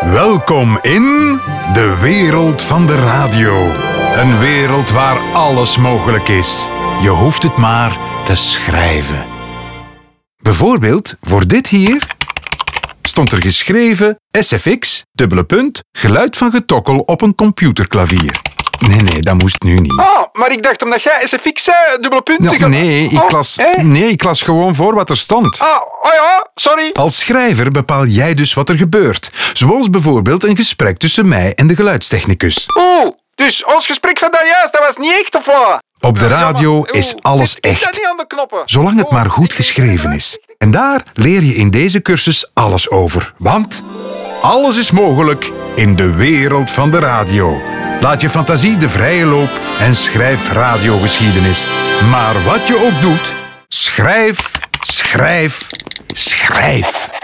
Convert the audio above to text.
Welkom in de wereld van de radio. Een wereld waar alles mogelijk is. Je hoeft het maar te schrijven. Bijvoorbeeld voor dit hier stond er geschreven SFX, dubbele punt, geluid van getokkel op een computerklavier. Nee, nee, dat moest nu niet. Ah, maar ik dacht omdat jij SFX zei, dubbele punt. Had- nee, ik Oh, las, nee, ik las gewoon voor wat er stond. Ah, oh ja, sorry. Als schrijver bepaal jij dus wat er gebeurt. Zoals bijvoorbeeld een gesprek tussen mij en de geluidstechnicus. Oeh, dus ons gesprek van daarjuist, dat was niet echt of wat? Op de radio is alles echt. dat niet aan de knoppen? Zolang het maar goed geschreven is. En daar leer je in deze cursus alles over. Want alles is mogelijk in de wereld van de radio. Laat je fantasie de vrije loop en schrijf radiogeschiedenis. Maar wat je ook doet, schrijf, schrijf, schrijf.